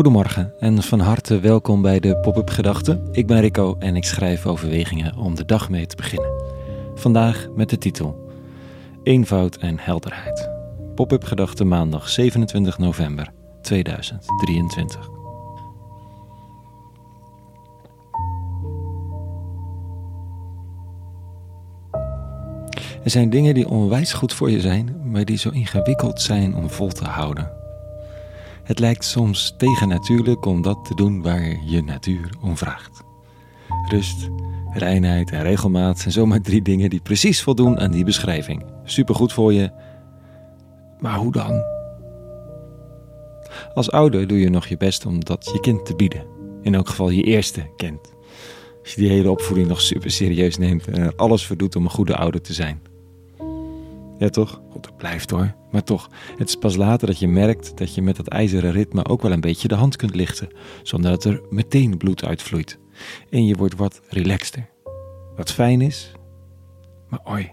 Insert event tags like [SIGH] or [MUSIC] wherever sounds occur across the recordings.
Goedemorgen en van harte welkom bij de Pop-up Gedachten. Ik ben Rico en ik schrijf overwegingen om de dag mee te beginnen. Vandaag met de titel Eenvoud en helderheid. Pop-up Gedachten maandag 27 november 2023. Er zijn dingen die onwijs goed voor je zijn, maar die zo ingewikkeld zijn om vol te houden. Het lijkt soms tegennatuurlijk om dat te doen waar je natuur om vraagt. Rust, reinheid en regelmaat zijn zomaar drie dingen die precies voldoen aan die beschrijving. Supergoed voor je, maar hoe dan? Als ouder doe je nog je best om dat je kind te bieden. In elk geval je eerste kind. Als je die hele opvoeding nog super serieus neemt en alles voor doet om een goede ouder te zijn. Ja, toch? God, dat blijft hoor. Maar toch, het is pas later dat je merkt dat je met dat ijzeren ritme ook wel een beetje de hand kunt lichten, zonder dat er meteen bloed uitvloeit. En je wordt wat relaxter. Wat fijn is, maar oi,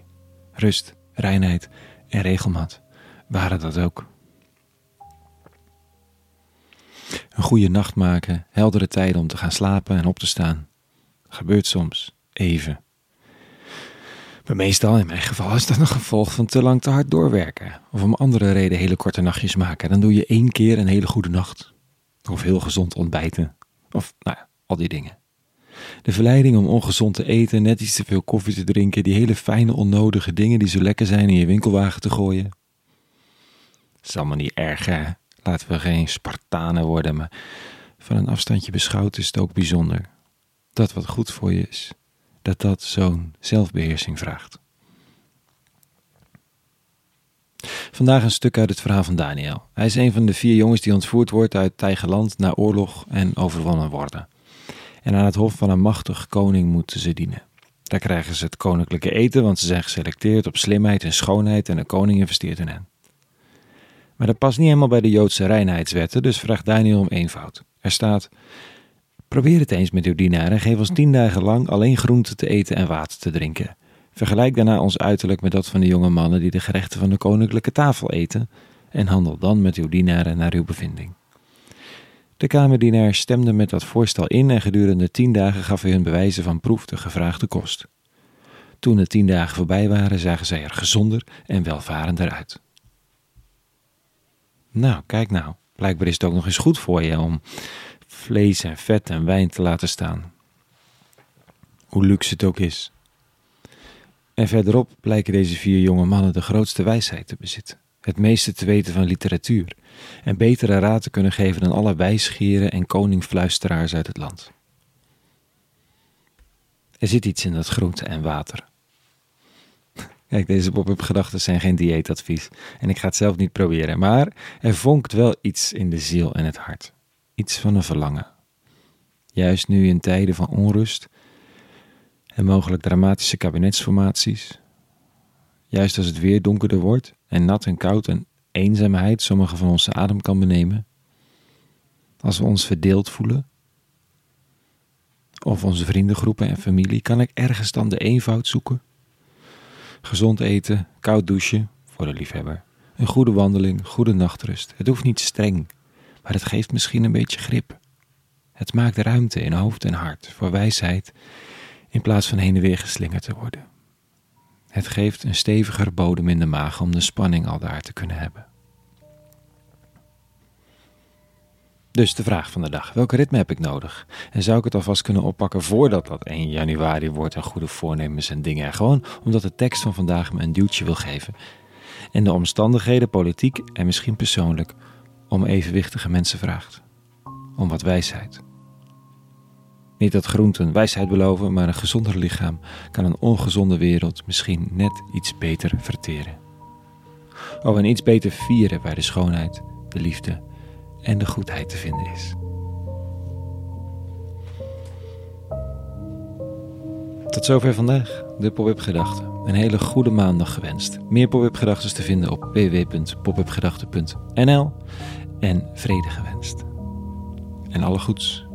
rust, reinheid en regelmaat waren dat ook. Een goede nacht maken, heldere tijden om te gaan slapen en op te staan. Gebeurt soms, even. Maar meestal, in mijn geval, is dat een gevolg van te lang te hard doorwerken. Of om andere reden hele korte nachtjes maken. Dan doe je één keer een hele goede nacht. Of heel gezond ontbijten. Of, nou ja, al die dingen. De verleiding om ongezond te eten, net iets te veel koffie te drinken, die hele fijne onnodige dingen die zo lekker zijn in je winkelwagen te gooien. Dat is allemaal niet erg, hè? Laten we geen Spartanen worden, maar van een afstandje beschouwd is het ook bijzonder. Dat wat goed voor je is, dat dat zo'n zelfbeheersing vraagt. Vandaag een stuk uit het verhaal van Daniel. Hij is een van de vier jongens die ontvoerd wordt uit Tijgerland na oorlog en overwonnen worden. En aan het hof van een machtig koning moeten ze dienen. Daar krijgen ze het koninklijke eten, want ze zijn geselecteerd op slimheid en schoonheid en de koning investeert in hen. Maar dat past niet helemaal bij de Joodse reinheidswetten, dus vraagt Daniel om eenvoud. Er staat: Probeer het eens met uw dienaar en geef ons tien dagen lang alleen groente te eten en water te drinken. Vergelijk daarna ons uiterlijk met dat van de jonge mannen die de gerechten van de koninklijke tafel eten, en handel dan met uw dienaren naar uw bevinding. De kamerdienaar stemde met dat voorstel in en gedurende tien dagen gaf hij hun bewijzen van proef de gevraagde kost. Toen de tien dagen voorbij waren, zagen zij er gezonder en welvarender uit. Nou, kijk nou, blijkbaar is het ook nog eens goed voor je om vlees en vet en wijn te laten staan. Hoe luxe het ook is. En verderop blijken deze vier jonge mannen de grootste wijsheid te bezitten, het meeste te weten van literatuur en betere raad te kunnen geven dan alle wijsgieren en koningfluisteraars uit het land. Er zit iets in dat groente en water. [LAUGHS] Kijk, deze pop-up gedachten zijn geen dieetadvies en ik ga het zelf niet proberen, maar er vonkt wel iets in de ziel en het hart. Iets van een verlangen. Juist nu in tijden van onrust en mogelijk dramatische kabinetsformaties. Juist als het weer donkerder wordt en nat en koud en eenzaamheid sommige van onze adem kan benemen. Als we ons verdeeld voelen. Of onze vriendengroepen en familie, kan ik ergens dan de eenvoud zoeken. Gezond eten, koud douchen voor de liefhebber. Een goede wandeling, goede nachtrust. Het hoeft niet streng, maar het geeft misschien een beetje grip. Het maakt ruimte in hoofd en hart voor wijsheid in plaats van heen en weer geslingerd te worden. Het geeft een steviger bodem in de maag om de spanning al daar te kunnen hebben. Dus de vraag van de dag: welke ritme heb ik nodig? En zou ik het alvast kunnen oppakken voordat dat 1 januari wordt en goede voornemens en dingen? Gewoon omdat de tekst van vandaag me een duwtje wil geven. En de omstandigheden, politiek en misschien persoonlijk, om evenwichtige mensen vraagt. Om wat wijsheid. Niet dat groenten wijsheid beloven, maar een gezonder lichaam kan een ongezonde wereld misschien net iets beter verteren. Oh, en iets beter vieren waar de schoonheid, de liefde en de goedheid te vinden is. Tot zover vandaag, de Pop-Up Gedachten. Een hele goede maandag gewenst. Meer Pop-Up Gedachten te vinden op www.popupgedachten.nl en vrede gewenst. En alle goeds.